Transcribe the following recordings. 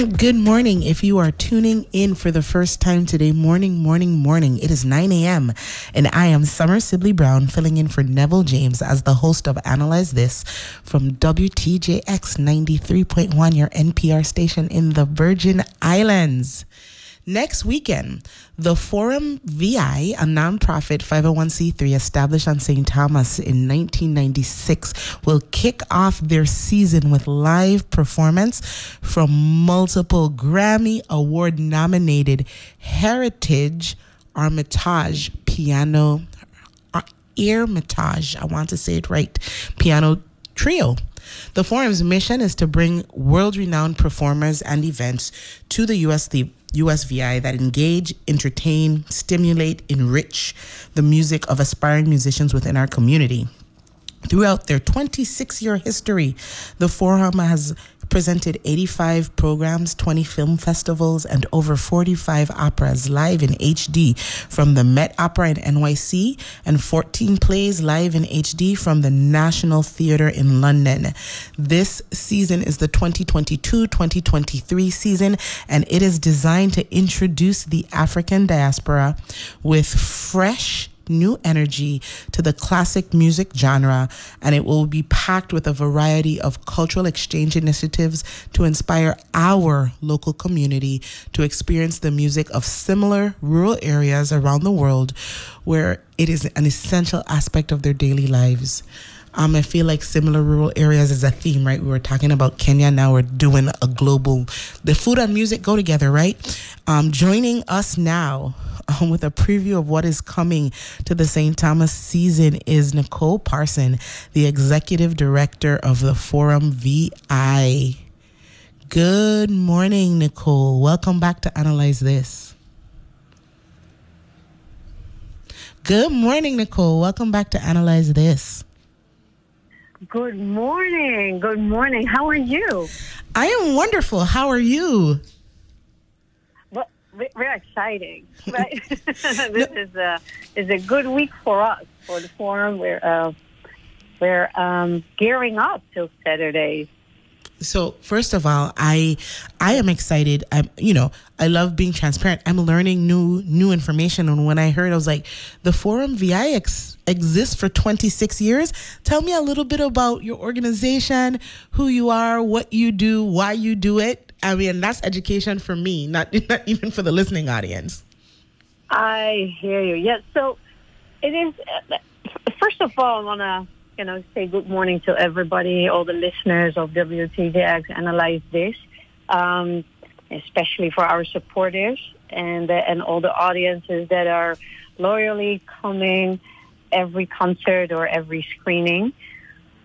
And good morning. If you are tuning in for the first time today, morning, morning, morning, it is 9 a.m. And I am Summer Sibley Brown, filling in for Neville James as the host of Analyze This from WTJX 93.1, your NPR station in the Virgin Islands. Next weekend, the Forum VI, a nonprofit 501c3 established on St. Thomas in 1996, will kick off their season with live performance from multiple Grammy Award nominated Heritage Armitage piano, uh, Hermitage, I want to say it right, piano trio. The forum's mission is to bring world renowned performers and events to the US the USVI that engage, entertain, stimulate, enrich the music of aspiring musicians within our community. Throughout their 26 year history, the Forum has presented 85 programs, 20 film festivals, and over 45 operas live in HD from the Met Opera in NYC and 14 plays live in HD from the National Theatre in London. This season is the 2022 2023 season, and it is designed to introduce the African diaspora with fresh new energy to the classic music genre, and it will be packed with a variety of cultural exchange initiatives to inspire our local community to experience the music of similar rural areas around the world where it is an essential aspect of their daily lives. Um, I feel like similar rural areas is a theme, right? We were talking about Kenya. Now we're doing a global. The food and music go together, right? Um, joining us now um, with a preview of what is coming to the St. Thomas season is Nicole Parson, the executive director of the Forum VI. Good morning, Nicole. Welcome back to Analyze This. Good morning, Nicole. Welcome back to Analyze This. Good morning. Good morning. How are you? I am wonderful. How are you? Well, we're exciting. Right? this is a is a good week for us for the forum. We're uh, we're um, gearing up till Saturday so first of all i i am excited. I'm you know i love being transparent. I'm learning new new information. And when i heard i was like the forum vix exists for 26 years? Tell me a little bit about your organization who you are what you do why you do it. I mean that's education for me not not even for the listening audience. I hear you. Yes so it is uh, first of all i want to you know, say good morning to everybody, all the listeners of WTJX Analyze This, um, especially for our supporters and uh, and all the audiences that are loyally coming every concert or every screening.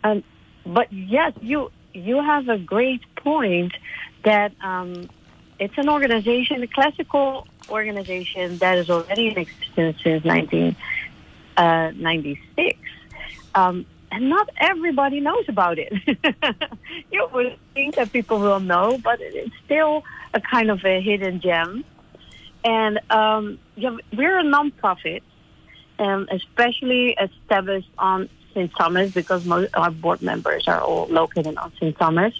Um, but yes, you you have a great point that um, it's an organization, a classical organization that is already in existence since 1996. Uh, um, and not everybody knows about it. you would think that people will know, but it's still a kind of a hidden gem. And um, yeah, we're a nonprofit, um, especially established on St. Thomas because most our board members are all located on St. Thomas,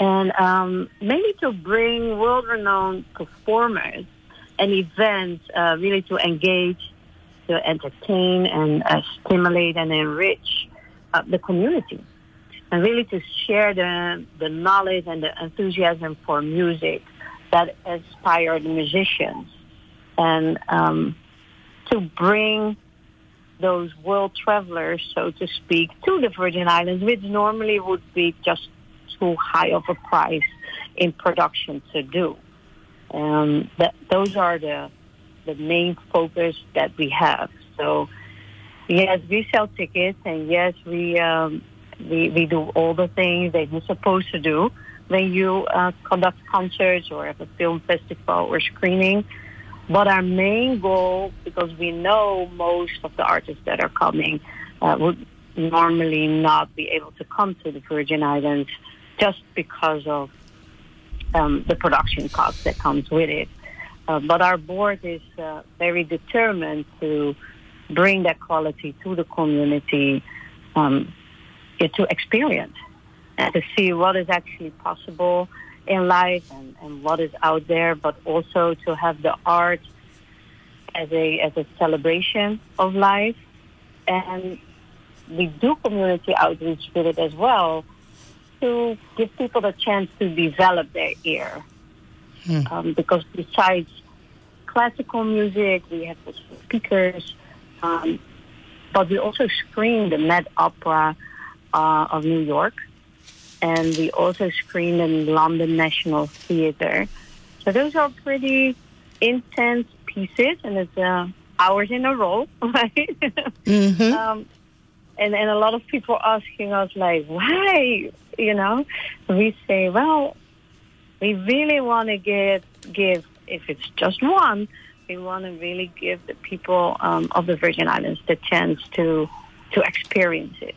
and um, mainly to bring world-renowned performers and events, uh, really to engage, to entertain, and uh, stimulate and enrich uh, the community and really to share the, the knowledge and the enthusiasm for music that inspired musicians and um, to bring those world travelers, so to speak, to the Virgin Islands, which normally would be just too high of a price in production to do. Um, that, those are the the main focus that we have. So Yes, we sell tickets, and yes, we um, we we do all the things that you're supposed to do when you uh, conduct concerts or have a film festival or screening. but our main goal, because we know most of the artists that are coming uh, would normally not be able to come to the Virgin Islands just because of um, the production cost that comes with it. Uh, but our board is uh, very determined to bring that quality to the community um, to experience and to see what is actually possible in life and, and what is out there, but also to have the art as a as a celebration of life. And we do community outreach with it as well to give people the chance to develop their ear. Hmm. Um, because besides classical music, we have speakers, um, but we also screen the Met Opera uh, of New York, and we also screen in London National Theatre. So those are pretty intense pieces, and it's uh, hours in a row, right? Mm-hmm. um, and and a lot of people asking us like, why? You know, we say, well, we really want to give give if it's just one, we want to really give the people um, of the Virgin Islands the chance to to experience it.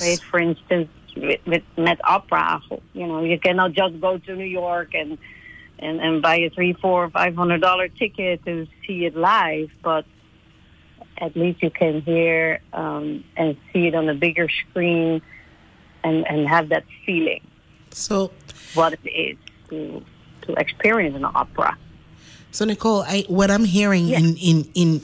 Right? For instance, with, with Met Opera, you know, you cannot just go to New York and and, and buy a three, four, five hundred dollar ticket to see it live, but at least you can hear um, and see it on a bigger screen and, and have that feeling. So, what it is to to experience an opera. So, Nicole, I what I'm hearing yes. in in in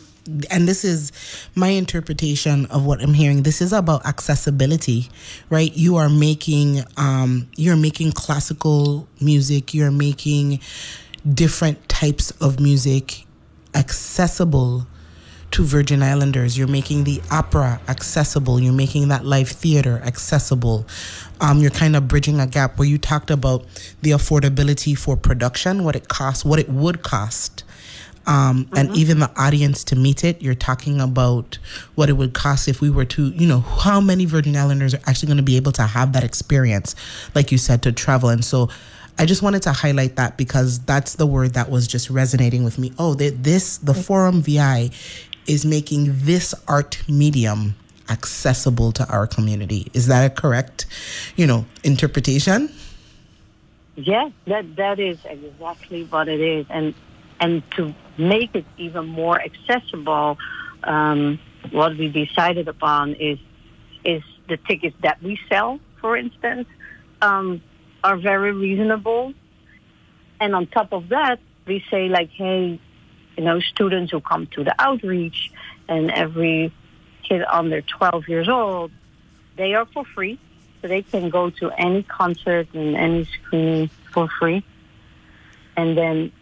and this is my interpretation of what I'm hearing. This is about accessibility, right? You are making um, you're making classical music. You're making different types of music accessible to Virgin Islanders. You're making the opera accessible. You're making that live theater accessible. Um, you're kind of bridging a gap where you talked about the affordability for production, what it costs, what it would cost. Um, mm-hmm. and even the audience to meet it. You're talking about what it would cost if we were to, you know, how many Virgin Islanders are actually going to be able to have that experience, like you said, to travel. And so I just wanted to highlight that because that's the word that was just resonating with me. Oh, this, the Forum VI is making this art medium accessible to our community. Is that a correct, you know, interpretation? Yes, that that is exactly what it is, and and to make it even more accessible, um, what we decided upon is is the tickets that we sell, for instance, um, are very reasonable, and on top of that, we say like, hey, you know, students who come to the outreach and every kid under 12 years old, they are for free. So they can go to any concert and any screening for free. And then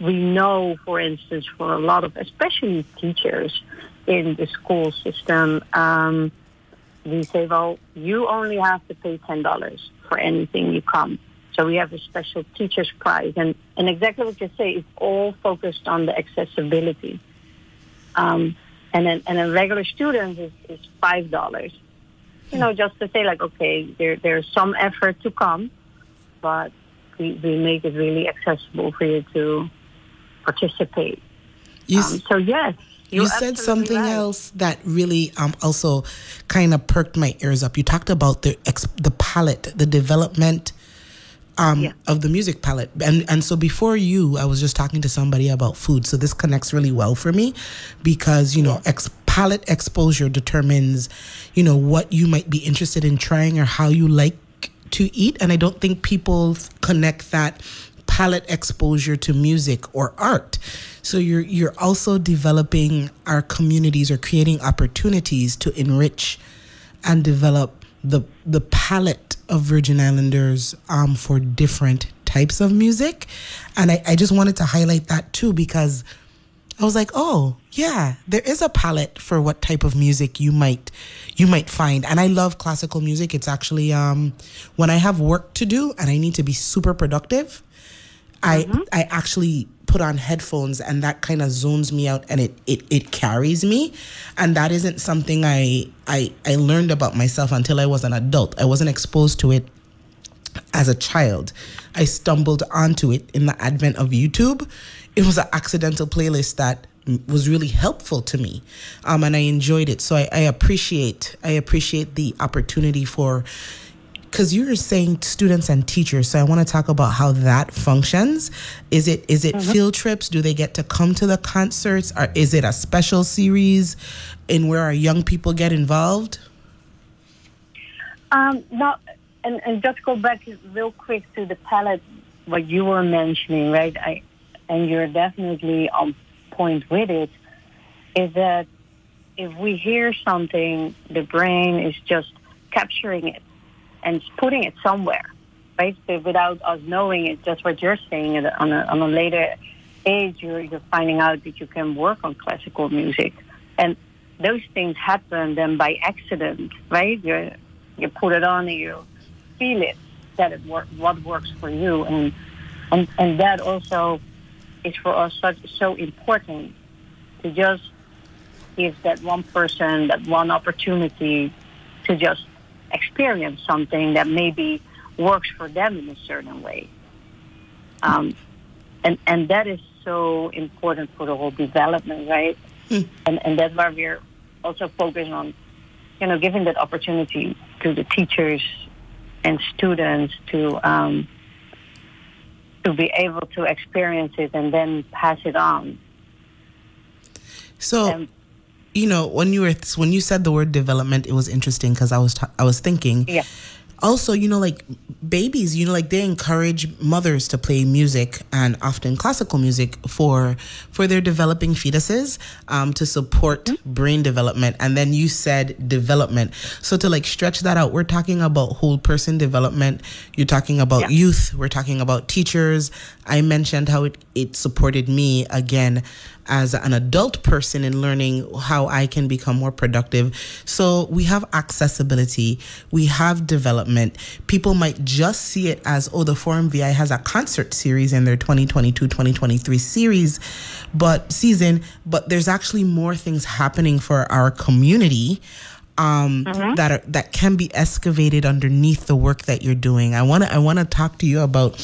we know, for instance, for a lot of, especially teachers in the school system, um, we say, well, you only have to pay $10 for anything you come. So we have a special teacher's prize. And, and exactly what you say, it's all focused on the accessibility. Um, and then and a regular student is, is five dollars. You know, just to say like, okay, there there's some effort to come, but we, we make it really accessible for you to participate. You, um, so yes, you said something right. else that really um, also kind of perked my ears up. You talked about the ex- the palette, the development um, yeah. of the music palette. And and so before you, I was just talking to somebody about food. So this connects really well for me because you know ex- palette exposure determines you know what you might be interested in trying or how you like to eat. And I don't think people connect that palette exposure to music or art. So you're you're also developing our communities or creating opportunities to enrich and develop the the palette of Virgin Islanders um, for different types of music, and I, I just wanted to highlight that too because I was like, oh yeah, there is a palette for what type of music you might you might find, and I love classical music. It's actually um, when I have work to do and I need to be super productive, mm-hmm. I I actually put on headphones and that kind of zones me out and it, it it carries me and that isn't something I I I learned about myself until I was an adult. I wasn't exposed to it as a child. I stumbled onto it in the advent of YouTube it was an accidental playlist that was really helpful to me um, and i enjoyed it so I, I appreciate i appreciate the opportunity for because you were saying students and teachers so i want to talk about how that functions. Is it is it mm-hmm. field trips? Do they get to come to the concerts? Or is it a special series in where our young people get involved? Um, no and, and just go back real quick to the palette what you were mentioning right? I and you're definitely on point with it is that if we hear something, the brain is just capturing it and putting it somewhere, right? So without us knowing it, just what you're saying, on a, on a later age, you're, you're finding out that you can work on classical music. And those things happen then by accident, right? You you put it on and you feel it that it what works for you, and and and that also is for us such, so important to just give that one person that one opportunity to just experience something that maybe works for them in a certain way. Um, and, and that is so important for the whole development, right? Mm. And, and that's why we're also focusing on, you know, giving that opportunity to the teachers and students to um, to be able to experience it and then pass it on. So, and, you know, when you were when you said the word development, it was interesting because I was t- I was thinking, yeah. Also you know like babies you know like they encourage mothers to play music and often classical music for for their developing fetuses um, to support mm-hmm. brain development. And then you said development. So to like stretch that out we're talking about whole person development. You're talking about yeah. youth. We're talking about teachers. I mentioned how it, it supported me again as an adult person in learning how I can become more productive. So we have accessibility, we have development. People might just see it as, oh, the Forum VI has a concert series in their 2022 2023 series, but season, but there's actually more things happening for our community um, mm-hmm. that are, that can be excavated underneath the work that you're doing. I want to I want to talk to you about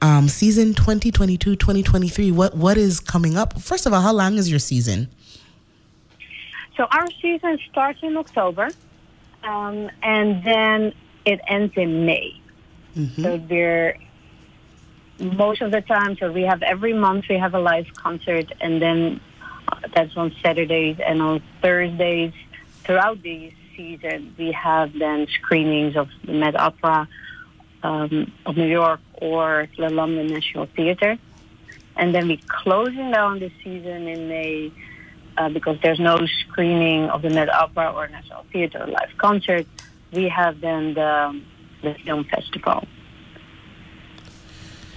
um, season 2022 2023 what what is coming up? First of all how long is your season? So our season starts in october um, and then it ends in may. Mm-hmm. so we're most of the time so we have every month we have a live concert and then uh, that's on saturdays and on thursdays. Throughout the season we have then screenings of the met opera um, of New York or the London National Theatre. And then we're closing down the season in May uh, because there's no screening of the Met Opera or National Theatre live concert. We have then the, the film festival.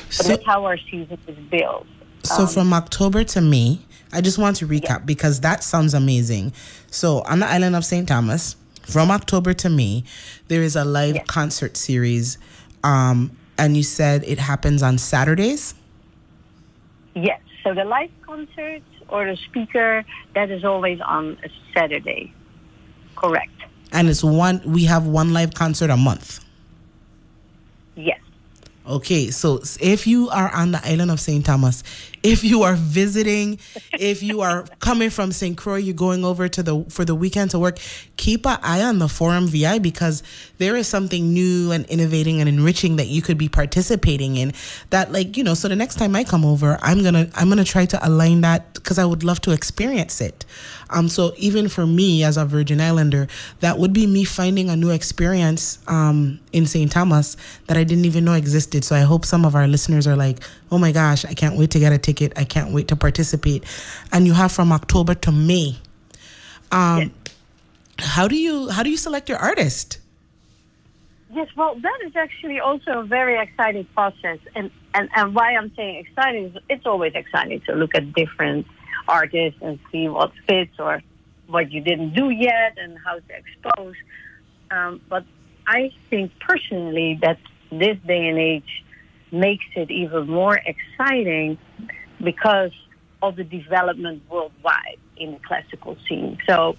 So, that's how our season is built. So um, from October to May, I just want to recap yeah. because that sounds amazing. So on the island of St. Thomas, from October to May, there is a live yeah. concert series um, and you said it happens on Saturdays? Yes. So the live concert or the speaker, that is always on a Saturday. Correct. And it's one, we have one live concert a month? Yes. Okay, so if you are on the island of St. Thomas, if you are visiting, if you are coming from St. Croix, you're going over to the for the weekend to work, keep an eye on the Forum VI because there is something new and innovating and enriching that you could be participating in. That like you know, so the next time I come over, I'm gonna I'm gonna try to align that because I would love to experience it. Um, so even for me as a Virgin Islander, that would be me finding a new experience um, in St. Thomas that I didn't even know existed. So I hope some of our listeners are like, oh my gosh, I can't wait to get a ticket. I can't wait to participate. And you have from October to May. Um, yes. How do you how do you select your artist? Yes, well, that is actually also a very exciting process, and, and, and why I'm saying exciting is it's always exciting to look at different artists and see what fits or what you didn't do yet and how to expose. Um, but I think personally that this day and age makes it even more exciting because of the development worldwide in the classical scene. So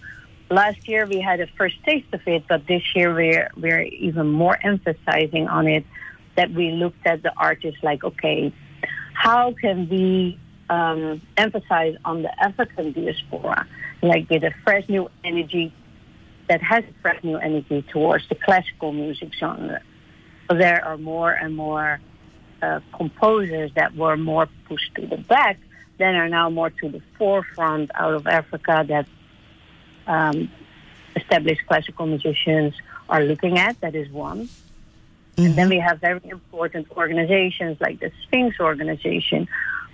last year we had a first taste of it, but this year we're we're even more emphasizing on it that we looked at the artists like, okay, how can we um, emphasize on the African diaspora, like with a fresh new energy that has a fresh new energy towards the classical music genre. So there are more and more uh, composers that were more pushed to the back, then are now more to the forefront out of Africa that um, established classical musicians are looking at. That is one. Mm-hmm. And then we have very important organizations like the Sphinx organization,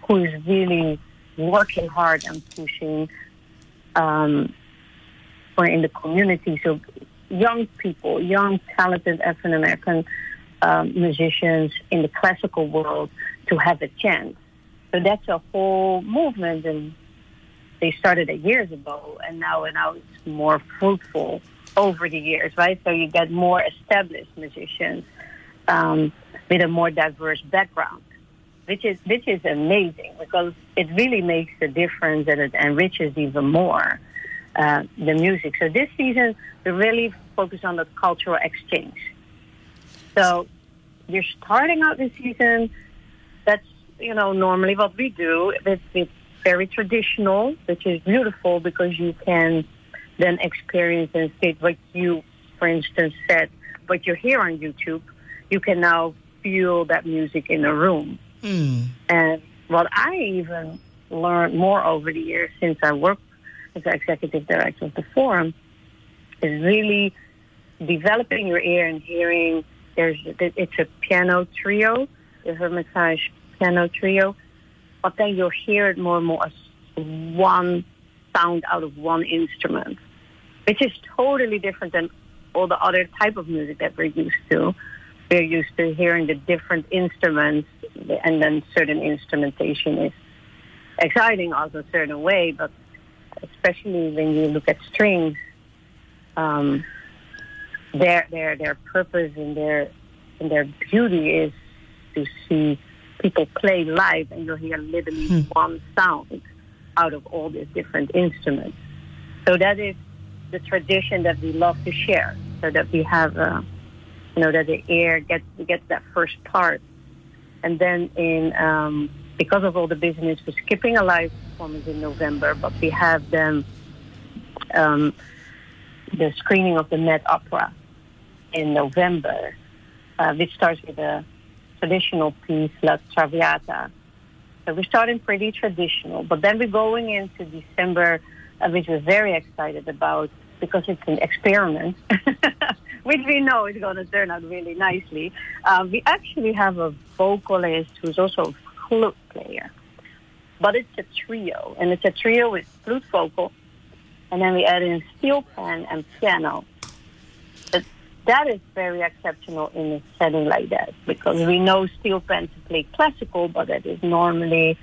who is really working hard and pushing um, for in the community. So young people, young talented African American um, musicians in the classical world to have a chance. So that's a whole movement, and they started it years ago, and now and now it's more fruitful over the years, right? So you get more established musicians um, with a more diverse background, which is which is amazing because it really makes a difference and it enriches even more uh, the music. So this season we really focus on the cultural exchange. So you're starting out this season. That's you know normally what we do. It's, it's very traditional, which is beautiful because you can then experience and state what you, for instance, said, what you hear on YouTube you can now feel that music in a room. Mm. And what I even learned more over the years since I worked as the executive director of the forum is really developing your ear and hearing. There's it's a piano trio, the Hermitage piano trio, but then you'll hear it more and more as one sound out of one instrument, which is totally different than all the other type of music that we're used to we're used to hearing the different instruments, and then certain instrumentation is exciting also a certain way, but especially when you look at strings, um, their their their purpose and their and their beauty is to see people play live, and you'll hear literally hmm. one sound out of all these different instruments. So that is the tradition that we love to share, so that we have. Uh, you know, that the air gets gets that first part. And then in um, because of all the business, we're skipping a live performance in November, but we have them um, the screening of the Met Opera in November, uh, which starts with a traditional piece, La Traviata. So we're starting pretty traditional, but then we're going into December, uh, which we're very excited about because it's an experiment. which we know is going to turn out really nicely. Um, we actually have a vocalist who's also a flute player, but it's a trio, and it's a trio with flute vocal, and then we add in steel pan and piano. But that is very exceptional in a setting like that because we know steel pan to play classical, but that is normally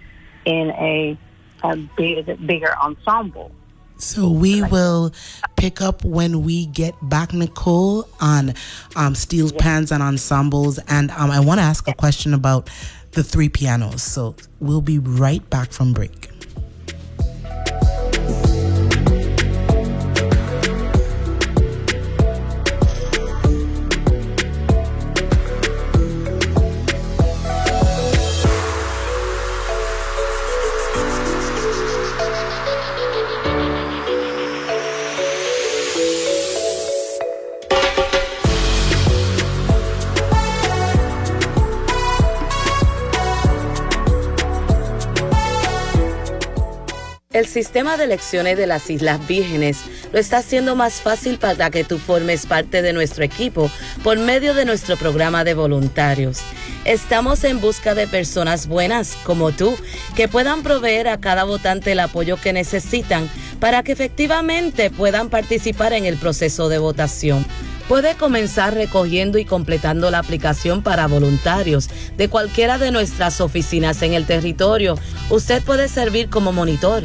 in a, a big, bigger ensemble. So we will pick up when we get back, Nicole, on um, steel pans and ensembles. And um, I want to ask a question about the three pianos. So we'll be right back from break. Sistema de elecciones de las Islas Vírgenes lo está haciendo más fácil para que tú formes parte de nuestro equipo por medio de nuestro programa de voluntarios. Estamos en busca de personas buenas como tú que puedan proveer a cada votante el apoyo que necesitan para que efectivamente puedan participar en el proceso de votación. Puede comenzar recogiendo y completando la aplicación para voluntarios de cualquiera de nuestras oficinas en el territorio. Usted puede servir como monitor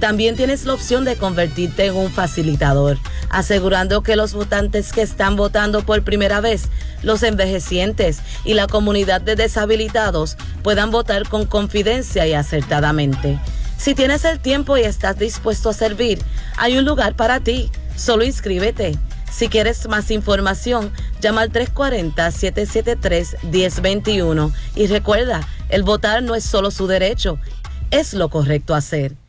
también tienes la opción de convertirte en un facilitador, asegurando que los votantes que están votando por primera vez, los envejecientes y la comunidad de deshabilitados puedan votar con confidencia y acertadamente. Si tienes el tiempo y estás dispuesto a servir, hay un lugar para ti. Solo inscríbete. Si quieres más información, llama al 340-773-1021 y recuerda, el votar no es solo su derecho, es lo correcto hacer.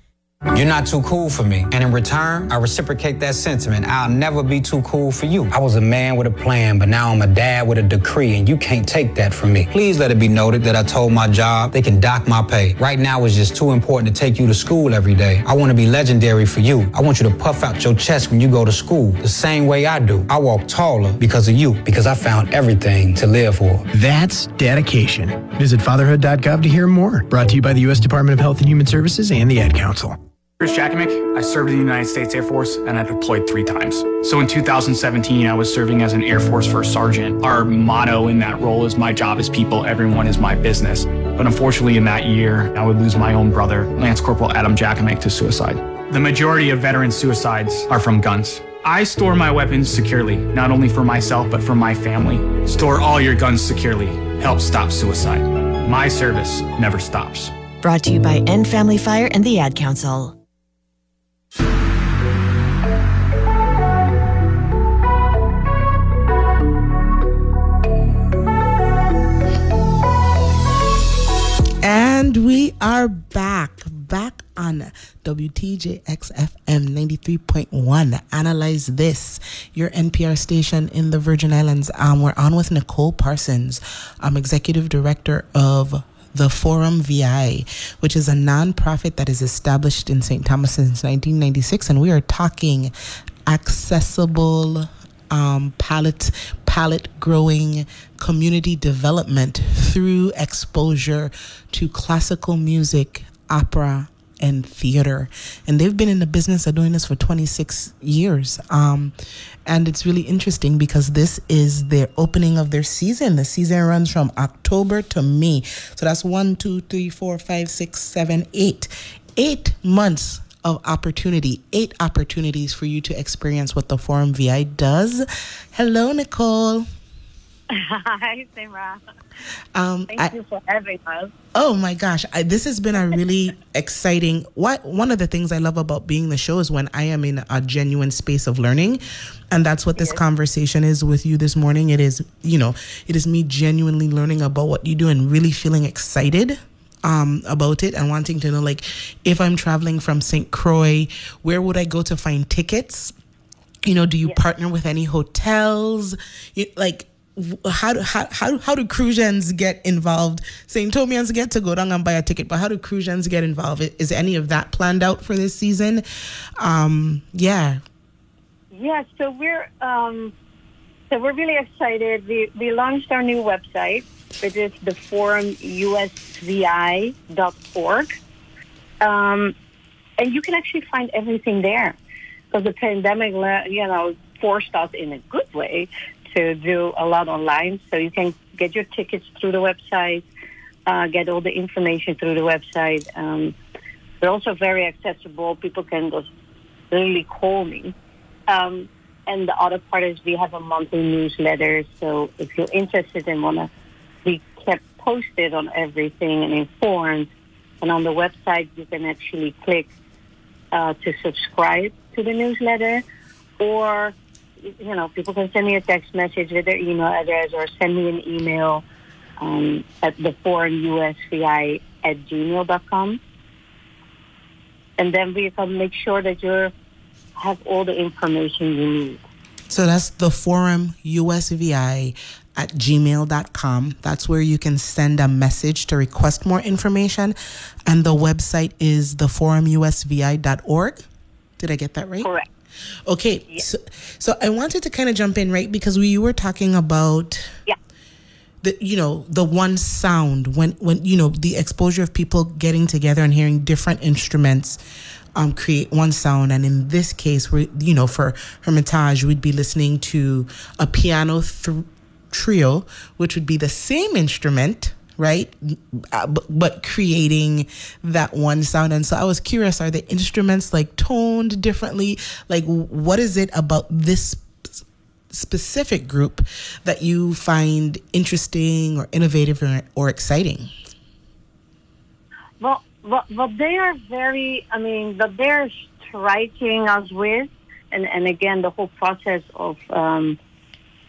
You're not too cool for me. And in return, I reciprocate that sentiment. I'll never be too cool for you. I was a man with a plan, but now I'm a dad with a decree, and you can't take that from me. Please let it be noted that I told my job they can dock my pay. Right now, it's just too important to take you to school every day. I want to be legendary for you. I want you to puff out your chest when you go to school, the same way I do. I walk taller because of you, because I found everything to live for. That's dedication. Visit fatherhood.gov to hear more. Brought to you by the U.S. Department of Health and Human Services and the Ad Council. Chris Jakimick. I served in the United States Air Force and I deployed three times. So in 2017, I was serving as an Air Force First Sergeant. Our motto in that role is My job is people, everyone is my business. But unfortunately, in that year, I would lose my own brother, Lance Corporal Adam Jakimick, to suicide. The majority of veteran suicides are from guns. I store my weapons securely, not only for myself, but for my family. Store all your guns securely. Help stop suicide. My service never stops. Brought to you by End Family Fire and the Ad Council. And we are back, back on WTJXFM 93.1. Analyze this, your NPR station in the Virgin Islands. Um, we're on with Nicole Parsons, um, executive director of the Forum VI, which is a nonprofit that is established in St. Thomas since 1996. And we are talking accessible um, palette growing community development through exposure to classical music, opera, and theater. And they've been in the business of doing this for 26 years. Um, and it's really interesting because this is their opening of their season. The season runs from October to May. So that's one, two, three, four, five, six, seven, eight. Eight months of opportunity, eight opportunities for you to experience what the Forum VI does. Hello, Nicole. Hi, Simra. Um, Thank I- you for having us. Oh my gosh, I, this has been a really exciting. What one of the things I love about being the show is when I am in a genuine space of learning, and that's what this conversation is with you this morning. It is, you know, it is me genuinely learning about what you do and really feeling excited um, about it and wanting to know, like, if I'm traveling from St. Croix, where would I go to find tickets? You know, do you partner with any hotels? You, like, how do how how, how do Crucians get involved? St. Thomians get to go down and buy a ticket, but how do Crucians get involved? Is any of that planned out for this season? Um, yeah. Yeah, so we're um, so we're really excited. We we launched our new website, which is the forumusvi.org, um, and you can actually find everything there because the pandemic, you know, forced us in a good way to do a lot online. So you can get your tickets through the website, uh, get all the information through the website. Um, they're also very accessible. People can just literally call me. Um, and the other part is we have a monthly newsletter. So if you're interested and want to be kept posted on everything and informed, and on the website you can actually click uh, to subscribe to the newsletter, or you know people can send me a text message with their email address or send me an email um, at the forumusvi at gmail.com. And then we can make sure that you have all the information you need. So that's the forum USVI at gmail.com. That's where you can send a message to request more information. And the website is theforumusvi.org. Did I get that right? Correct. Okay. So, so I wanted to kind of jump in, right? Because we you were talking about Yeah. the you know the one sound when when you know the exposure of people getting together and hearing different instruments um, create one sound. And in this case we you know for hermitage we'd be listening to a piano th- trio which would be the same instrument right? Uh, but creating that one sound. And so i was curious are the instruments like toned differently? Like what is it about this specific group that you find interesting or innovative or, or exciting? Well, what, they are very, I mean, what they're striking us with, and, and again, the whole process of um,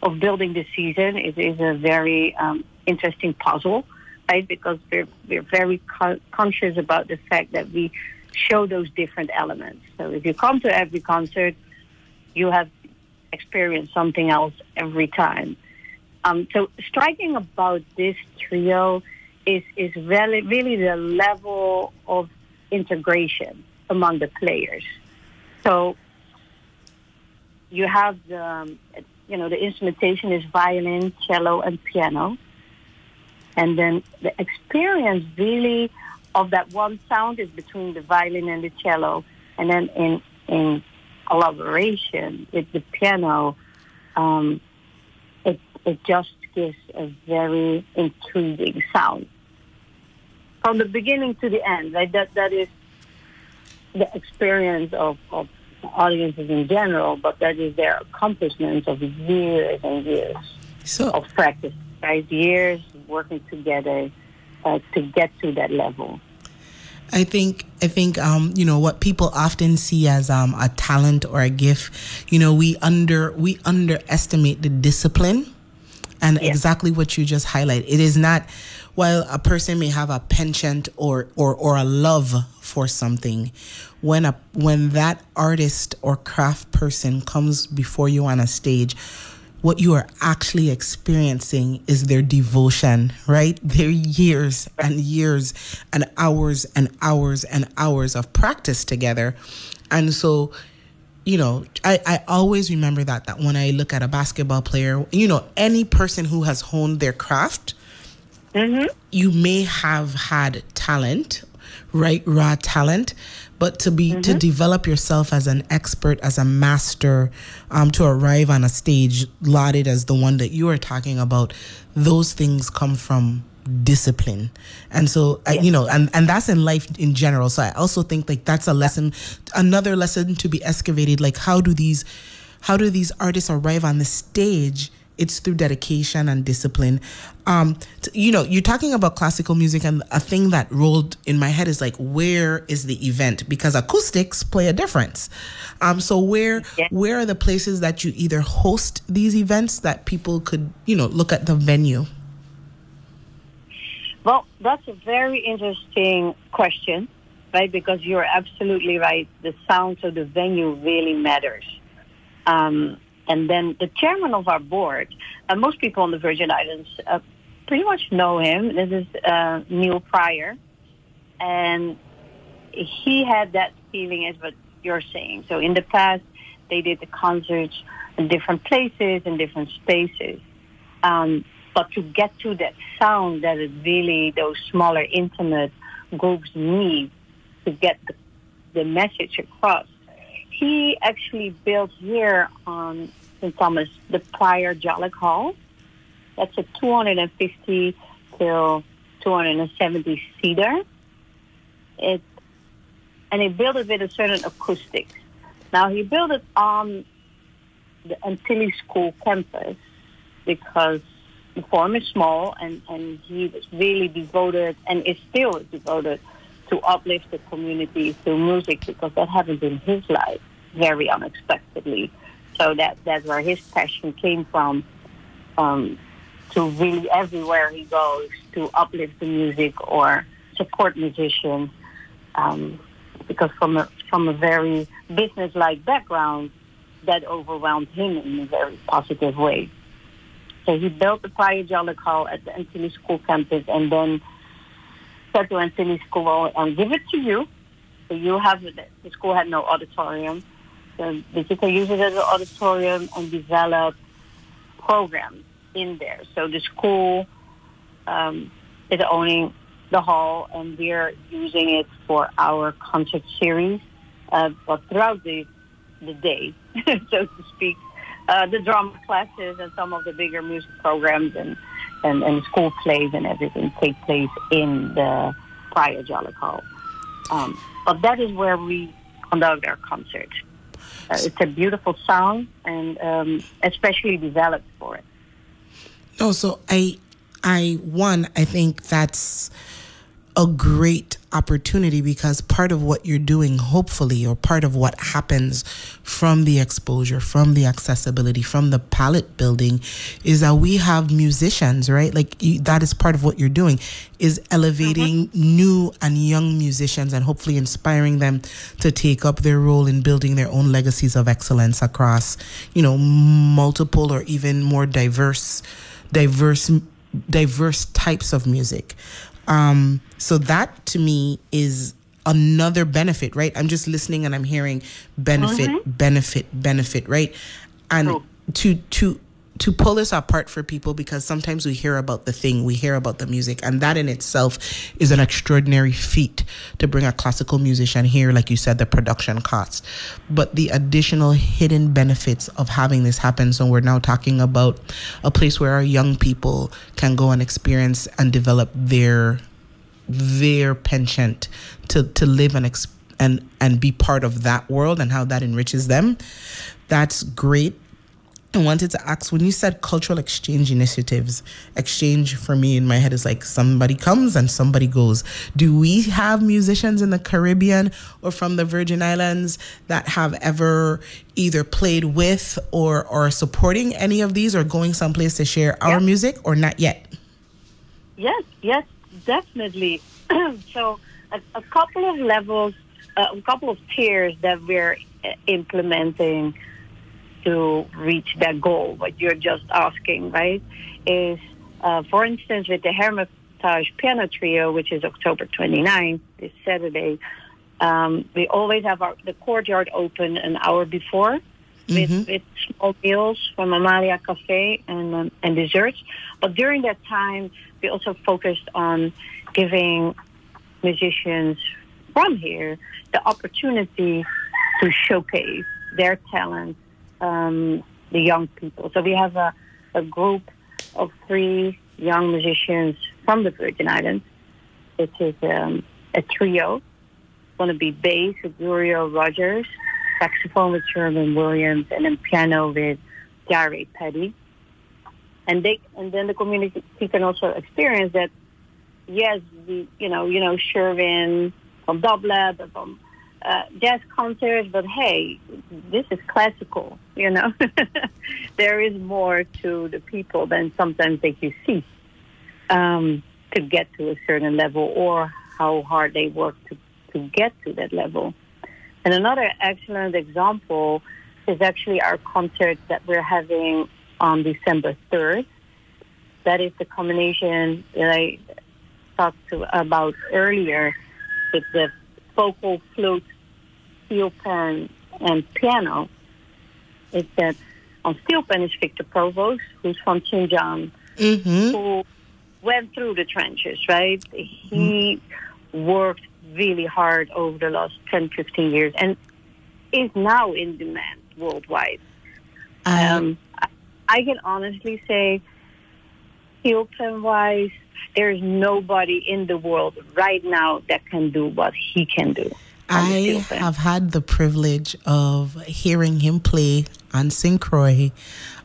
of building the season is, is a very um, interesting puzzle right? Because we're, we're very con- conscious about the fact that we show those different elements. So if you come to every concert, you have experienced something else every time. Um, so striking about this trio is is really really the level of integration among the players. So you have the um, you know the instrumentation is violin, cello, and piano, and then the experience really of that one sound is between the violin and the cello, and then in in collaboration with the piano, um, it it just gives a very intriguing sound from the beginning to the end. Right? That that is the experience of, of audiences in general, but that is their accomplishments of years and years So of practice, right? Years working together uh, to get to that level. I think I think um, you know what people often see as um, a talent or a gift. You know, we under we underestimate the discipline, and exactly what you just highlight. It is not while a person may have a penchant or or or a love for something, when a when that artist or craft person comes before you on a stage what you are actually experiencing is their devotion, right? Their years and years and hours and hours and hours of practice together. And so, you know, I, I always remember that that when I look at a basketball player, you know, any person who has honed their craft, you may have had talent, right? Raw talent, but to be to develop yourself as an expert, as a master, um, to arrive on a stage lauded as the one that you are talking about, those things come from discipline. And so I, you know and and that's in life in general. So i also think like that's a lesson another lesson to be excavated. Like how do these how do these artists arrive on the stage? It's through dedication and discipline. Um t- you know you're talking about classical music and a thing that rolled in my head is like where is the event? Because acoustics play a difference. Um so where where are the places that you either host these events that people could you know look at the venue Well, that's a very interesting question, right? Because you're absolutely right. The sound of the venue really matters. Um, and then the chairman of our board, uh, most people on the Virgin Islands uh, pretty much know him. This is uh, Neil Prior. And he had that feeling as what you're saying. So in the past, they did the concerts in different places, in different spaces. Um, but to get to that sound that really those smaller, intimate groups need to get the, the message across, he actually built here on St. Thomas the Prior Jollick Hall. That's a 250 till 270 seater. It and he built it with a certain acoustics. Now he built it on the Antilles School campus because the form is small and, and he was really devoted and is still devoted to uplift the community through music because that happened in his life very unexpectedly. So that that's where his passion came from. Um, to really everywhere he goes to uplift the music or support musicians. Um, because from a from a very business-like background, that overwhelmed him in a very positive way. So he built the Prior Jollick Hall at the Antilles School campus and then said to Antilles School, I'll give it to you. So you have it. The school had no auditorium. So they can use it as an auditorium and develop programs in there. So the school um, is owning the hall and we're using it for our concert series. Uh, throughout the, the day, so to speak, uh, the drama classes and some of the bigger music programs and, and, and school plays and everything take place in the prior Hall. Um, but that is where we conduct our concerts. Uh, it's a beautiful sound and um, especially developed for it. No, so I, I one, I think that's a great opportunity because part of what you're doing, hopefully, or part of what happens from the exposure, from the accessibility, from the palette building, is that we have musicians, right? Like you, that is part of what you're doing, is elevating uh-huh. new and young musicians and hopefully inspiring them to take up their role in building their own legacies of excellence across, you know, multiple or even more diverse, diverse, diverse types of music. Um, so that to me is another benefit, right? I'm just listening and I'm hearing benefit, benefit, benefit, right? And to to to pull this apart for people because sometimes we hear about the thing, we hear about the music, and that in itself is an extraordinary feat to bring a classical musician here, like you said, the production costs. But the additional hidden benefits of having this happen. So we're now talking about a place where our young people can go and experience and develop their their penchant to to live and ex- and and be part of that world and how that enriches them. That's great. I wanted to ask when you said cultural exchange initiatives, exchange for me in my head is like somebody comes and somebody goes. Do we have musicians in the Caribbean or from the Virgin Islands that have ever either played with or are supporting any of these or going someplace to share our music or not yet? Yes, yes, definitely. so, a, a couple of levels, uh, a couple of tiers that we're uh, implementing to reach that goal, what you're just asking, right? Is, uh, for instance, with the Hermitage Piano Trio, which is October 29th, this Saturday, um, we always have our, the courtyard open an hour before with, with small meals from Amalia Cafe and, um, and desserts. But during that time, we also focused on giving musicians from here the opportunity to showcase their talent, um, the young people. So we have a, a group of three young musicians from the Virgin Islands. It is um, a trio. It's going to be bass with Uriel Rogers, saxophone with Sherman Williams, and then piano with Gary Petty. And they and then the community can also experience that. Yes, the you know you know Sherwin from Dublab from uh, jazz concerts, but hey, this is classical. You know, there is more to the people than sometimes they you see um, to get to a certain level, or how hard they work to to get to that level. And another excellent example is actually our concert that we're having on December 3rd. That is the combination that I talked to about earlier with the vocal, flute, steel pan, and piano. It's that on steel pan is Victor Provost, who's from St. John, who went through the trenches, right? He worked really hard over the last 10, 15 years and is now in demand worldwide. Um, I, I can honestly say, heel pen wise, there's nobody in the world right now that can do what he can do. I have had the privilege of hearing him play on St. Croix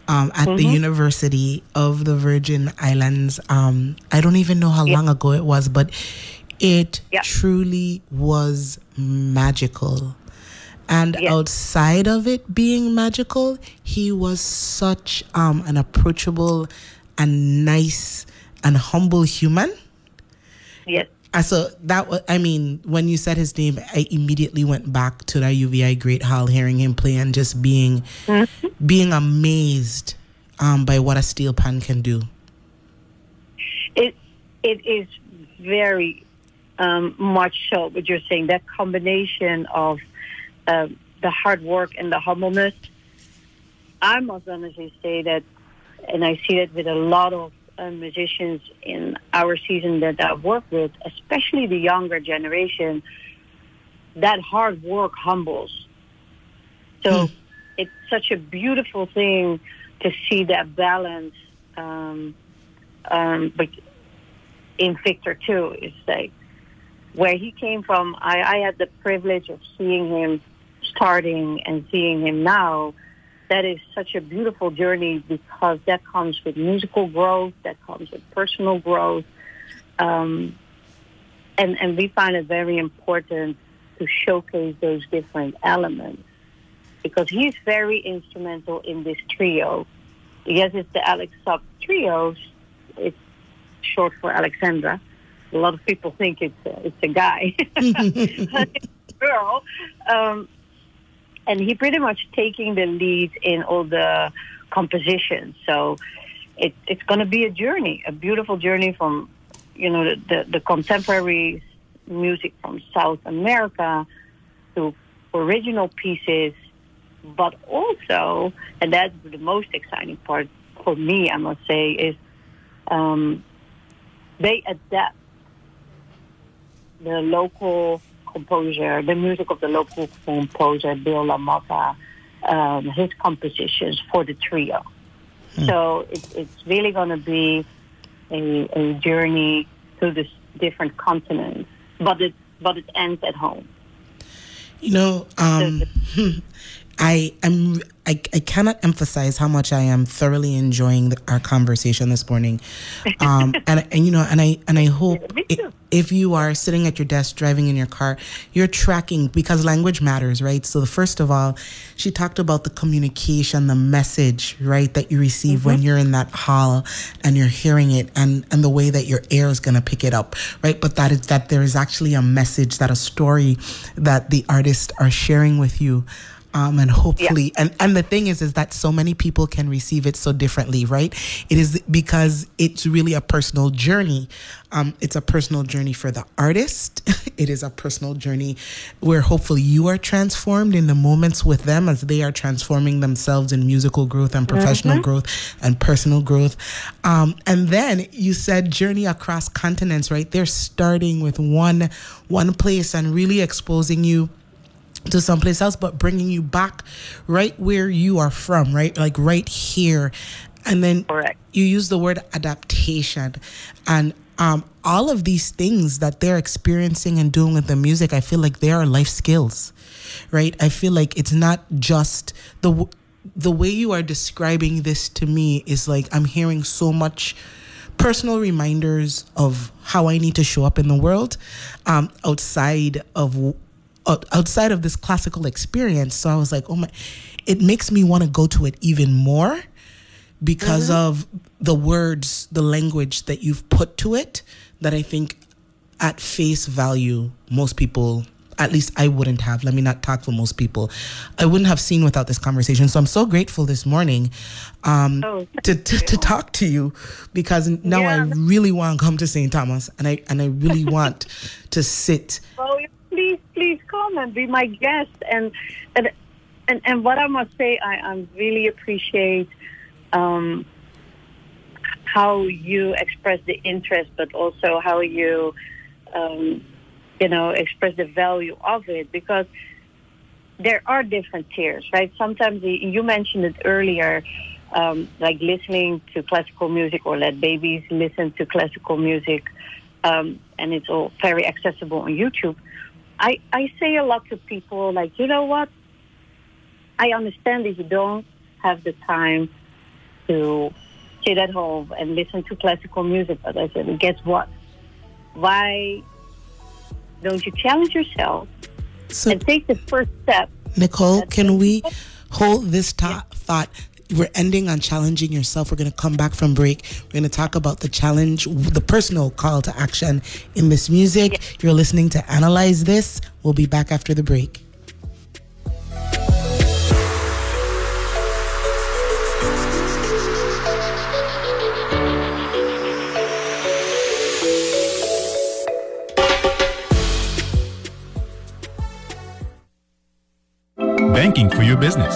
um, at the Mhm. University of the Virgin Islands. Um, I don't even know how long ago it was, but it truly was magical. And outside of it being magical, he was such um, an approachable and nice and humble human. Yes. Uh, so that was, I mean, when you said his name, I immediately went back to that UVI Great Hall, hearing him play and just being, being amazed um, by what a steel pan can do. It it is very um, much so what you're saying. That combination of uh, the hard work and the humbleness. I must honestly say that, and I see that with a lot of uh, musicians in our season that I've worked with, especially the younger generation. That hard work humbles. So it's such a beautiful thing to see that balance. Um, um, but in Victor too, it's like where he came from. I, I had the privilege of seeing him starting and seeing him now. That is such a beautiful journey because that comes with musical growth, that comes with personal growth. Um, and and we find it very important to showcase those different elements because he's very instrumental in this trio. Yes, it's the Alex Sub trio. It's short for Alexandra. A lot of people think it's a, it's a guy, girl, um, and he pretty much taking the lead in all the compositions. So it, it's going to be a journey, a beautiful journey from you know the, the, the contemporary music from South America to original pieces, but also, and that's the most exciting part for me, I must say, is um, they adapt the local composer, the music of the local composer, Bill LaMotta, um, his compositions for the trio. Hmm. So it, it's really going to be a, a journey through the different continents, but it but it ends at home. You know, um, I am I, I cannot emphasize how much I am thoroughly enjoying the, our conversation this morning, um, and and you know, and I and I hope it, if you are sitting at your desk driving in your car, you're tracking because language matters, right? So first of all, she talked about the communication, the message, right, that you receive mm-hmm. when you're in that hall and you're hearing it, and and the way that your ear is gonna pick it up, right? But that is that there is actually a message, that a story that the artists are sharing with you um, and hopefully. Yeah. and and the thing is is that so many people can receive it so differently right? It is because it's really a personal journey. Um, it's a personal journey for the artist. It is a personal journey where hopefully you are transformed in the moments with them as they are transforming themselves in musical growth and professional mm-hmm. growth and personal growth. Um, and then you said journey across continents right? They're starting with one one place and really exposing you to someplace else, but bringing you back right where you are from, right? Like right here. And then Correct. you use the word adaptation. And um, all of these things that they're experiencing and doing with the music, I feel like they are life skills, right? I feel like it's not just the the way you are describing this to me is like I'm hearing so much personal reminders of how I need to show up in the world um, outside of outside of this classical experience. So I was like, oh my, it makes me want to go to it even more because mm-hmm. of the words, the language that you've put to it that I think at face value, most people, at least I wouldn't have. Let me not talk for most people. I wouldn't have seen without this conversation. So I'm so grateful this morning um, oh, to, to, to, talk to you because now yeah. I really want to come to St. Thomas and I, and I really want to sit. Please, please come and be my guest. And and and, and what I must say, I, I really appreciate um, how you express the interest, but also how you, um, you know, express the value of it because there are different tiers, right? Sometimes you mentioned it earlier. Um, like listening to classical music or let babies listen to classical music, um, and it's all very accessible on YouTube. I, I say a lot to people like, you know what? I understand if you don't have the time to sit at home and listen to classical music, but I said, guess what? Why don't you challenge yourself so, and take the first step? Nicole, can we hold this yeah. thought? We're ending on challenging yourself. We're going to come back from break. We're going to talk about the challenge, the personal call to action in this music. You're listening to Analyze This. We'll be back after the break. Banking for your business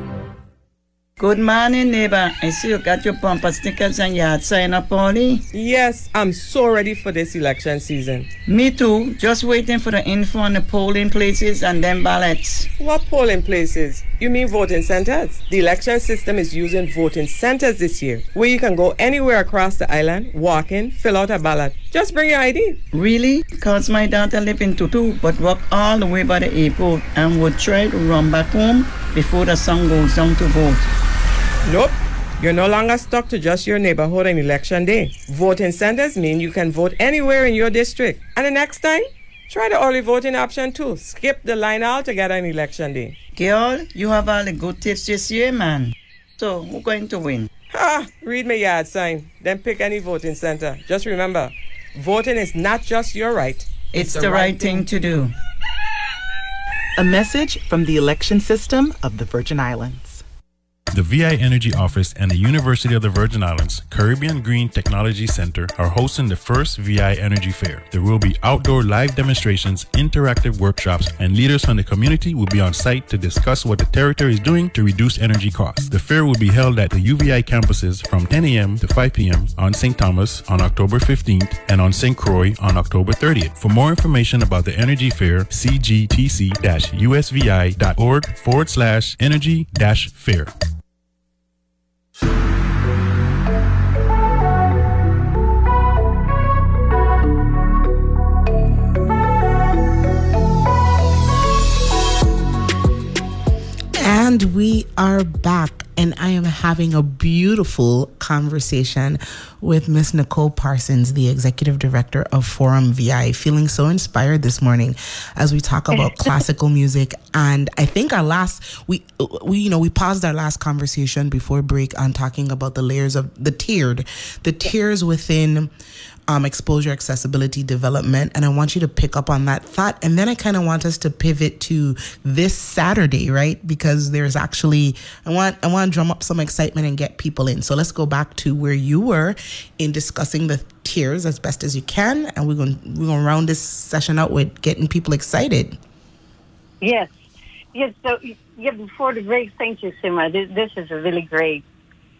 Good morning, neighbor. I see you got your bumper stickers and yard sign up, Polly. Yes, I'm so ready for this election season. Me too. Just waiting for the info on the polling places and then ballots. What polling places? You mean voting centers? The election system is using voting centers this year, where you can go anywhere across the island, walk in, fill out a ballot. Just bring your ID. Really? Because my daughter live in Tutu, but walk all the way by the airport and would try to run back home before the sun goes down to vote. Nope. You're no longer stuck to just your neighborhood on election day. Voting centers mean you can vote anywhere in your district. And the next time, try the early voting option too. Skip the line altogether on election day. Girl, you have all the good tips this year, man. So, who's going to win? Ah, read my yard sign, then pick any voting center. Just remember, voting is not just your right. It's, it's the, the, right, right thing, thing to do. A message from the election system of the Virgin Islands. The VI Energy Office and the University of the Virgin Islands Caribbean Green Technology Center are hosting the first VI Energy Fair. There will be outdoor live demonstrations, interactive workshops, and leaders from the community will be on site to discuss what the territory is doing to reduce energy costs. The fair will be held at the UVI campuses from 10 a.m. to 5 p.m. on St. Thomas on October 15th and on St. Croix on October 30th. For more information about the Energy Fair, cgtc-usvi.org forward slash energy fair. Thank you. And we are back, and I am having a beautiful conversation with Miss Nicole Parsons, the executive director of Forum VI. Feeling so inspired this morning as we talk about classical music. And I think our last we we you know we paused our last conversation before break on talking about the layers of the tiered, the tiers within um, exposure, accessibility, development. And I want you to pick up on that thought. And then I kind of want us to pivot to this Saturday, right? Because there's actually I want I want to drum up some excitement and get people in. So let's go back to where you were in discussing the tiers as best as you can, and we're going we're going to round this session out with getting people excited. Yes, yes. So yeah, before the break, thank you, Sima. This, this is a really great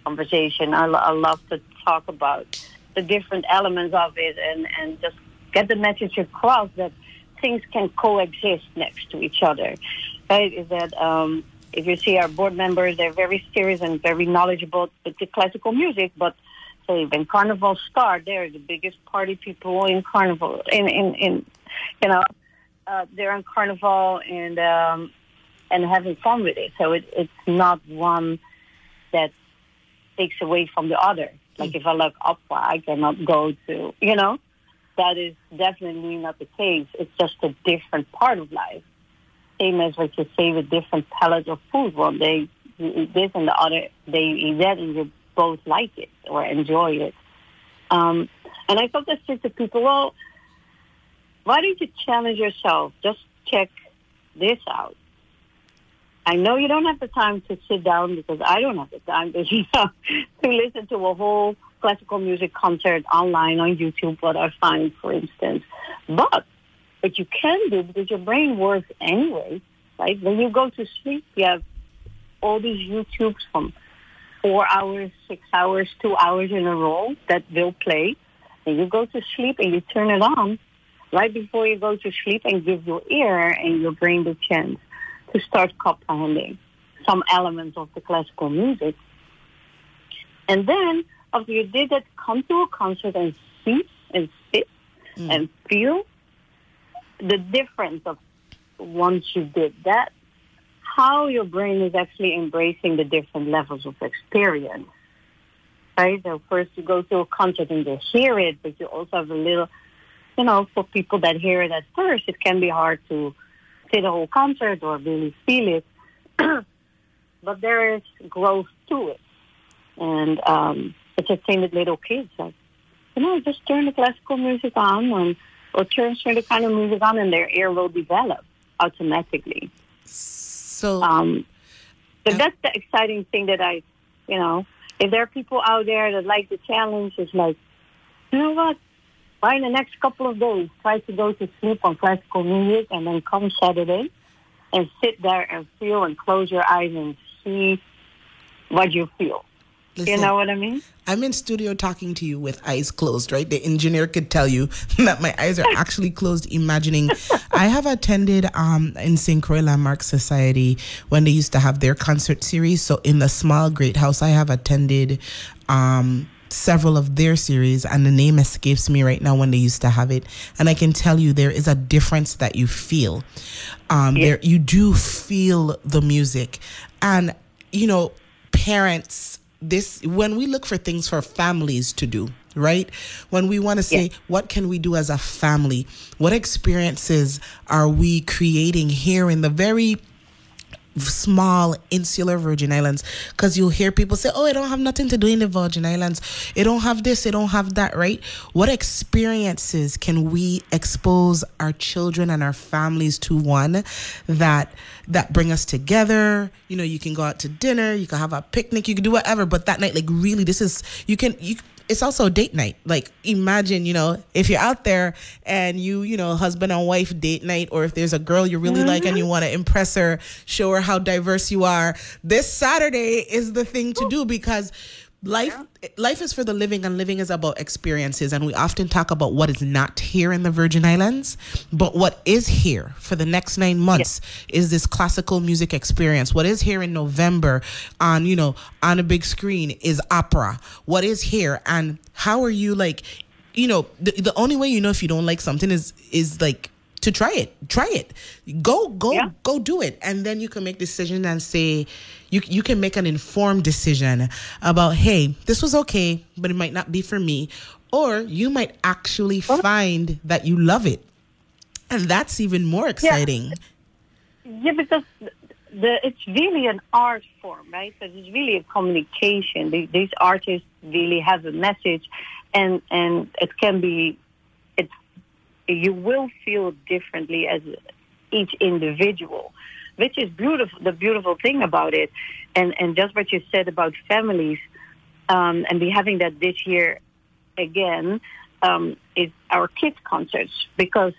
conversation. I, I love to talk about the different elements of it and, and just get the message across that things can coexist next to each other. Right? Is that um, if you see our board members, they're very serious and very knowledgeable with the classical music, but say when Carnival start, they're the biggest party people in Carnival. In in, in you know, uh, they're in Carnival and um, and having fun with it. So it, it's not one that takes away from the other. Like if I look opera, I cannot go to, you know, that is definitely not the case. It's just a different part of life. Same as what you say with different palettes of food. One day you eat this and the other day you eat that and you both like it or enjoy it. Um, and I thought just the people, well, why don't you challenge yourself? Just check this out. I know you don't have the time to sit down because I don't have the time to, you know, to listen to a whole classical music concert online on YouTube, what I find, for instance. But what you can do, because your brain works anyway, right? When you go to sleep, you have all these YouTubes from four hours, six hours, two hours in a row that will play. And you go to sleep and you turn it on right before you go to sleep and give your ear and your brain the chance to start comprehending some elements of the classical music. And then after you did that, come to a concert and see and sit mm. and feel the difference of once you did that, how your brain is actually embracing the different levels of experience. Right? So first you go to a concert and you hear it, but you also have a little, you know, for people that hear it at first, it can be hard to the whole concert or really feel it. but there is growth to it. And um, it's the same with little kids. Like, you know, just turn the classical music on and, or turn certain kind of music on and their ear will develop automatically. So, um, uh, that's the exciting thing that I, you know, if there are people out there that like the challenge, it's like, you know what? By the next couple of days, try to go to sleep on classical music and then come Saturday and sit there and feel and close your eyes and see what you feel. Listen, you know what I mean? I'm in studio talking to you with eyes closed, right? The engineer could tell you that my eyes are actually closed, imagining. I have attended um, in St. Croix Landmark Society when they used to have their concert series. So in the small great house, I have attended um, several of their series, and the name escapes me right now when they used to have it. And I can tell you there is a difference that you feel. Um, There, you do feel the music, and you know, parents this when we look for things for families to do right? When we want to say what can we do as a family? What experiences are we creating here in the very small insular Virgin Islands because you'll hear people say, Oh, I don't have nothing to do in the Virgin Islands. It don't have this, it don't have that, right? What experiences can we expose our children and our families to one that that bring us together? You know, you can go out to dinner, you can have a picnic, you can do whatever, but that night, like really, this is you can you it's also date night. Like imagine, you know, if you're out there and you, you know, husband and wife date night, or if there's a girl you really like and you mm-hmm. want to impress her, show her how diverse you are. This Saturday is the thing to do because life life is for the living and living is about experiences. And we often talk about what is not here in the virgin islands but what is here for the next nine months is this classical music experience. What is here in november on you know on a big screen is opera. What is here? And how are you like you know the, the only way you know if you don't like something is is like to try it. Try it. Go go go do it. And then you can make decision and say you you can make an informed decision about hey this was okay but it might not be for me. Or you might actually find that you love it. And that's even more exciting. Yeah, because the it's really an art form, right? So it's really a communication. The- These artists really have a message, and and it can be, you will feel differently as each individual, which is beautiful. The beautiful thing about it, and and just what you said about families, um, and we having that this year again, um, is our kids concerts because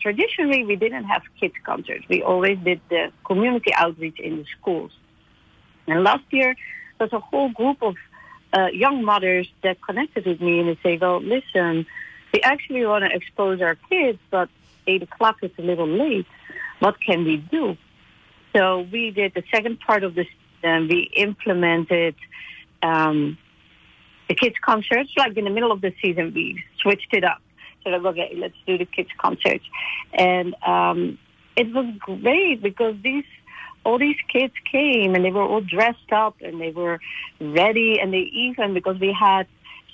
traditionally we didn't have kids concerts. We always did the community outreach in the schools. And last year, there's a whole group of uh, young mothers that connected with me and they say, well, listen, we actually want to expose our kids, but 8 o'clock is a little late. What can we do? So we did the second part of this, and we implemented um, the kids concerts. Like in the middle of the season, we switched it up. So like, okay, let's do the kids concerts, and um, it was great because these all these kids came and they were all dressed up and they were ready, and they even because we had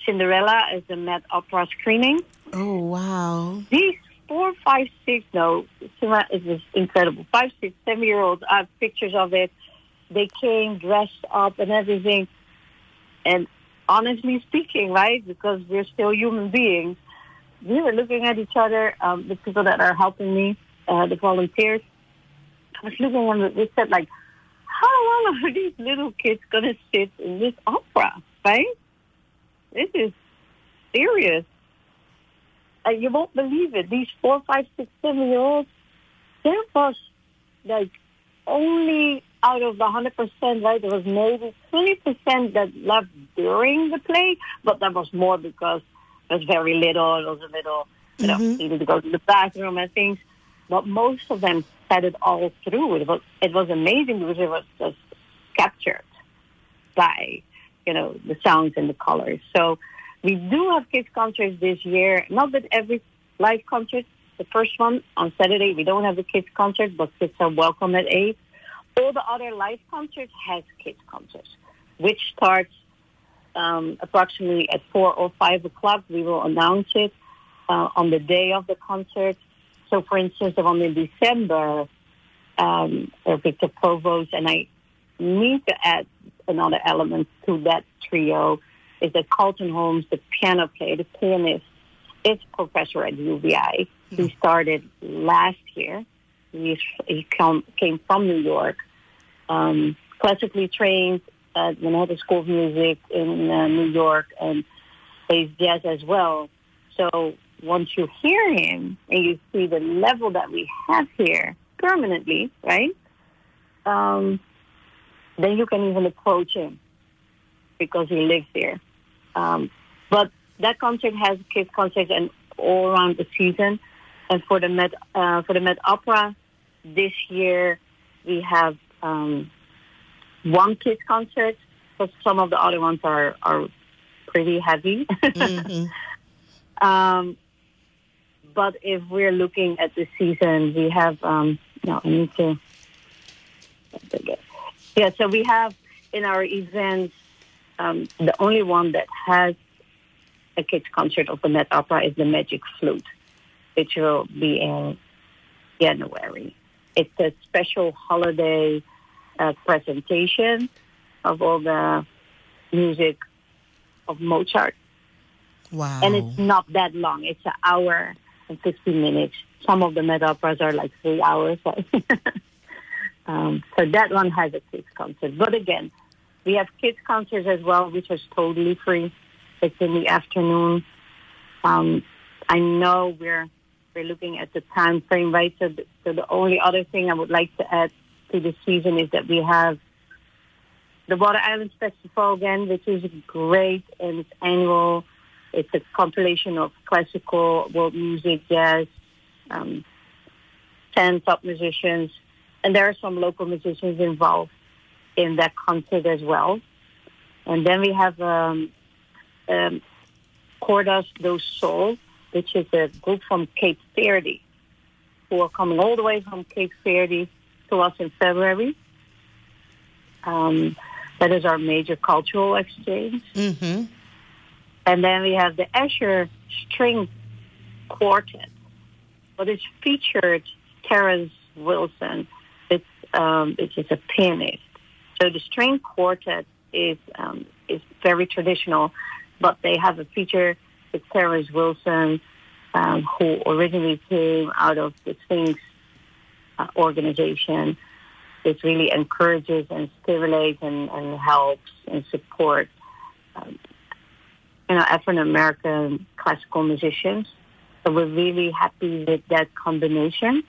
Cinderella as the Met Opera screening. Oh wow! These four, five, six, no, is just incredible. Five, six, seven year olds. I have pictures of it. They came dressed up and everything, and honestly speaking, right, because we're still human beings, we were looking at each other, um, the people that are helping me, uh, the volunteers. I was looking at them, we said, like, how long are these little kids going to sit in this opera, right? This is serious. Uh, you won't believe it. These four, five, six, seven year olds, there was like only out of the 100%, right, there was maybe 20% that left during the play, but that was more because there was very little. It was a little, you know, needed to go to the bathroom and things. But most of them said it all through. It was, it was amazing because it was just captured by, you know, the sounds and the colors. So we do have kids concerts this year. Not that every live concert, the first one on Saturday, we don't have the kids concert, but kids are welcome at 8. All the other live concerts has kids concerts, which starts um, approximately at 4 or 5 o'clock. We will announce it uh, on the day of the concert. So, for instance, the one in December, um, or Victor Provost, and I need to add another element to that trio, is that Carlton Holmes, the piano player, the pianist, is professor at UVI. He started last year. He, he come, came from New York, um, classically trained at Manhattan School of Music in uh, New York and plays jazz as well. So once you hear him and you see the level that we have here permanently, right? Um, then you can even approach him because he lives there. Um, but that concert has kids concerts and all around the season. And for the Met uh, for the Met Opera this year, we have um, one kids concert. Because some of the other ones are are pretty heavy. mm-hmm. um, but if we're looking at the season, we have um, no. I need to. Yeah, so we have in our events um, the only one that has a kids concert of the Met Opera is the Magic Flute, which will be in January. It's a special holiday uh, presentation of all the music of Mozart. Wow. And it's not that long. It's an hour and 15 minutes. Some of the Met Operas are like three hours. um, so that one has a kids concert. But again, we have kids concerts as well, which is totally free. It's in the afternoon. Um, I know we're we're looking at the time frame, right? So the, so the only other thing I would like to add to the season is that we have the Water Islands Festival again, which is great and it's annual. It's a compilation of classical, world music, jazz, um, 10 top musicians, and there are some local musicians involved in that concert as well. And then we have um, um, Cordas do Sol, which is a group from Cape Verde, who are coming all the way from Cape Verde to us in February. Um, that is our major cultural exchange. Mm-hmm. And then we have the Escher String Quartet, but it's featured Terence Wilson, um, which is a pianist. So the string quartet is um, is very traditional, but they have a feature with Terence Wilson, um, who originally came out of the Sphinx uh, organization. It really encourages and stimulates and, and helps and supports, um, you know, African American classical musicians. So we're really happy with that combination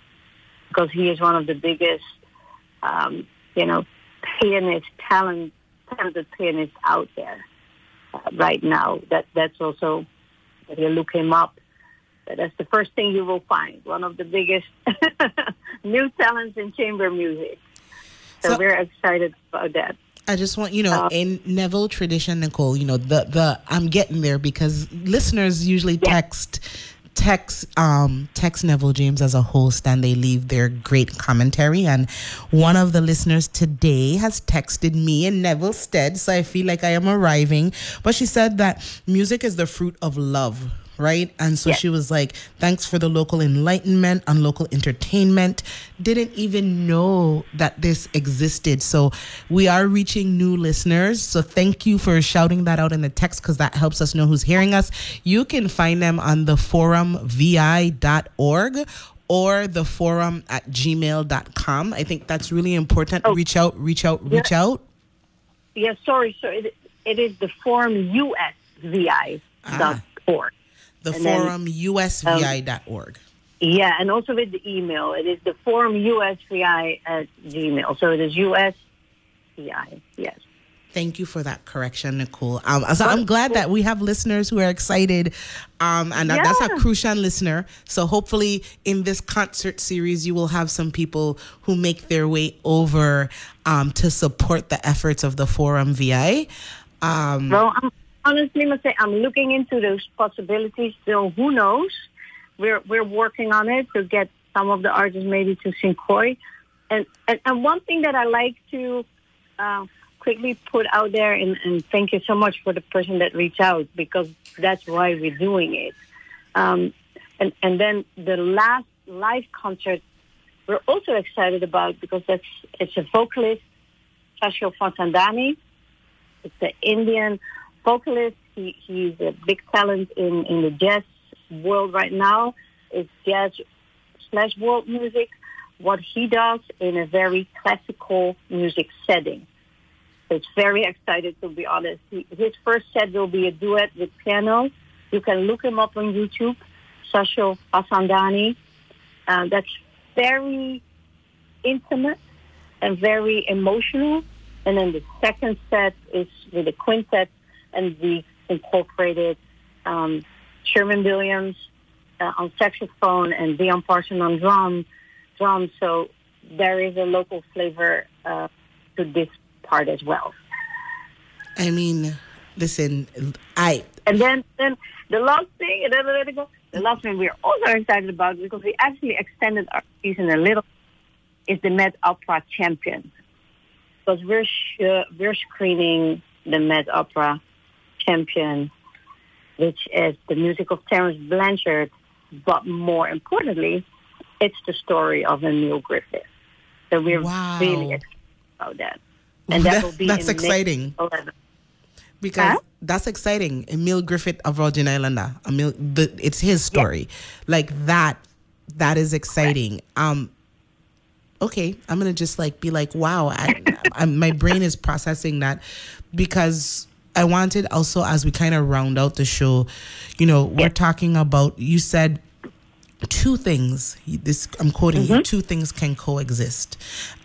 because he is one of the biggest, um, you know, pianist, talent, talented pianists out there uh, right now. That that's also if you look him up. That's the first thing you will find. One of the biggest new talents in chamber music. So, so we're excited about that. I just want you know, um, in Neville tradition, Nicole, you know, the the I'm getting there because listeners usually text text um, text Neville James as a host and they leave their great commentary. And one of the listeners today has texted me in Neville's stead, so I feel like I am arriving. But she said that music is the fruit of love right? And so yes. she was like, thanks for the local enlightenment and local entertainment. Didn't even know that this existed. So we are reaching new listeners. So thank you for shouting that out in the text because that helps us know who's hearing us. You can find them on the forumvi.org or the forum at gmail.com. I think that's really important. Oh. Reach out, reach out, reach yeah. out. Yeah, sorry. So it, it is the forum usvi.org. Ah the and forum then, usvi.org. Um, yeah, and also with the email. It is the forum usvi at gmail. So it is usvi, yes. Thank you for that correction, Nicole. Um, so I'm glad that we have listeners who are excited, um, and yeah. that's a crucial listener. So hopefully, in this concert series, you will have some people who make their way over um, to support the efforts of the Forum VI. Um, well, I'm, honestly must say I'm looking into those possibilities. So who knows? We're we're working on it to get some of the artists maybe to St. Croix. And, and and one thing that I like to uh, quickly put out there, and, and thank you so much for the person that reached out because that's why we're doing it. Um, and and then the last live concert we're also excited about because that's it's a vocalist, Sachal Vasandani. It's an Indian vocalist. He, he's a big talent in, in the jazz world right now. It's jazz slash world music. What he does in a very classical music setting. So it's very excited to be honest. He, his first set will be a duet with piano. You can look him up on YouTube, Sachal Vasandani. Uh, that's very intimate and very emotional And then the second set is with a quintet, and we incorporated um, Sherman Williams uh, on saxophone and Dion Parson on drum. Drum. So there is a local flavor uh, to this part as well. I mean, listen, I and then then the last thing, and then let it go. The last thing we're also excited about because we actually extended our season a little is the Met Opera Champion because we're sh- we're screening the Met Opera Champion, which is the music of Terence Blanchard, but more importantly, it's the story of Emil Griffith. So we're Wow. really excited about that, and that will be that's in exciting because Huh? that's exciting. Emil Griffith of Virgin Islander. Emil, the, it's his story. Like that. That is exciting. Um. Okay, I'm gonna just like be like, wow. I, I, my brain is processing that because I wanted also as we kind of round out the show, you know, we're talking about. You said two things this i'm quoting you mm-hmm. two things can coexist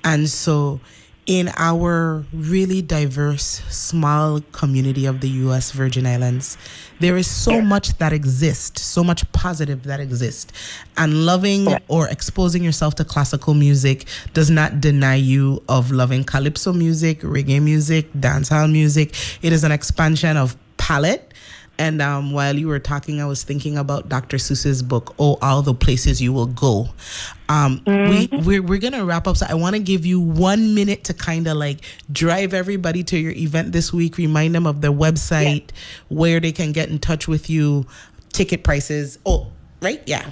and so in our really diverse small community of the us virgin islands there is so much that exists so much positive that exists. And loving or exposing yourself to classical music does not deny you of loving calypso music reggae music dancehall music. It is an expansion of palette and um, while you were talking, I was thinking about Dr. Seuss's book, "Oh, All the Places You Will Go." Um, We we're, we're gonna wrap up, so I want to give you one minute to kind of like drive everybody to your event this week. Remind them of their website, where they can get in touch with you, ticket prices. Oh, right, yeah.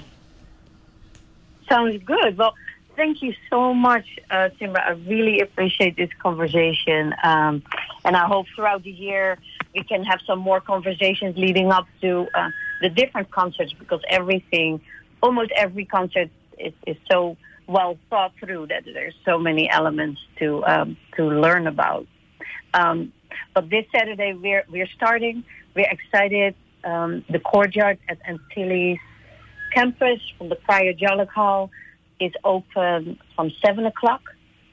Sounds good. Well, thank you so much, uh, Timber. I really appreciate this conversation. Um, and I hope throughout the year we can have some more conversations leading up to uh, the different concerts because everything, almost every concert is, is so well thought through that there's so many elements to um, to learn about. Um, but this Saturday we're we're starting. We're excited. Um, the courtyard at Antilles campus from the Jollic Hall is open from 7 o'clock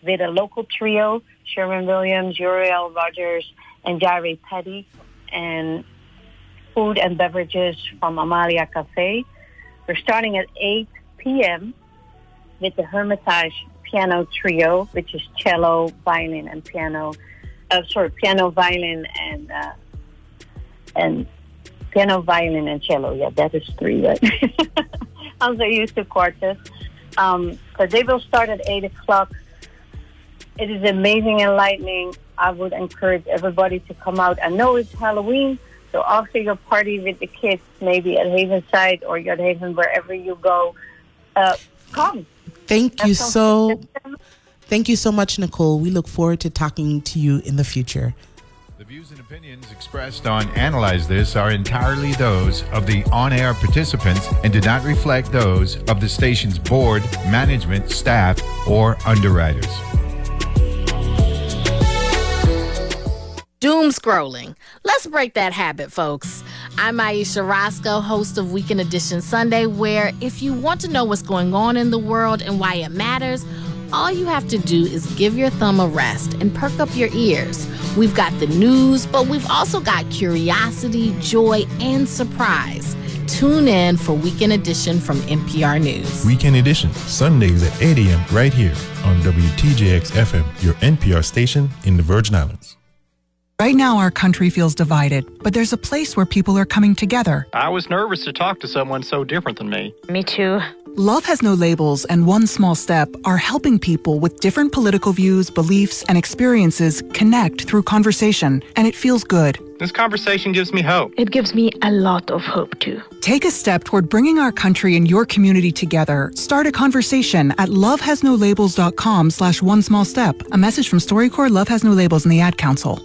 with a local trio, Sherman Williams, Uriel Rogers, and Jare Petty, and food and beverages from Amalia Cafe. We're starting at 8 p.m. with the Hermitage Piano Trio, which is cello, violin, and piano. Uh, sorry, piano, violin, and uh, and piano, violin, and cello. Yeah, that is three, right? I'm so used to quartets. Um, so they will start at 8 o'clock. It is amazing and enlightening. I would encourage everybody to come out. I know it's Halloween, so after your party with the kids, maybe at Havensight or Yacht Haven, wherever you go, uh, come. Thank Have you so. Thank you so much, Nicole. We look forward to talking to you in the future. The views and opinions expressed on Analyze This are entirely those of the on air participants and do not reflect those of the station's board, management, staff, or underwriters. Doom scrolling. Let's break that habit, folks. I'm Ayesha Rascoe, host of Weekend Edition Sunday, where if you want to know what's going on in the world and why it matters, all you have to do is give your thumb a rest and perk up your ears. We've got the news, but we've also got curiosity, joy, and surprise. Tune in for Weekend Edition from NPR News. Weekend Edition, Sundays at 8 a.m. right here on WTJX FM, your NPR station in the Virgin Islands. Right now, our country feels divided, but there's a place where people are coming together. I was nervous to talk to someone so different than me. Me too. Love Has No Labels and One Small Step are helping people with different political views, beliefs, and experiences connect through conversation, and it feels good. This conversation gives me hope. It gives me a lot of hope too. Take a step toward bringing our country and your community together. Start a conversation at lovehasnolabels.com slash one small step. A message from StoryCorps, Love Has No Labels, and the Ad Council.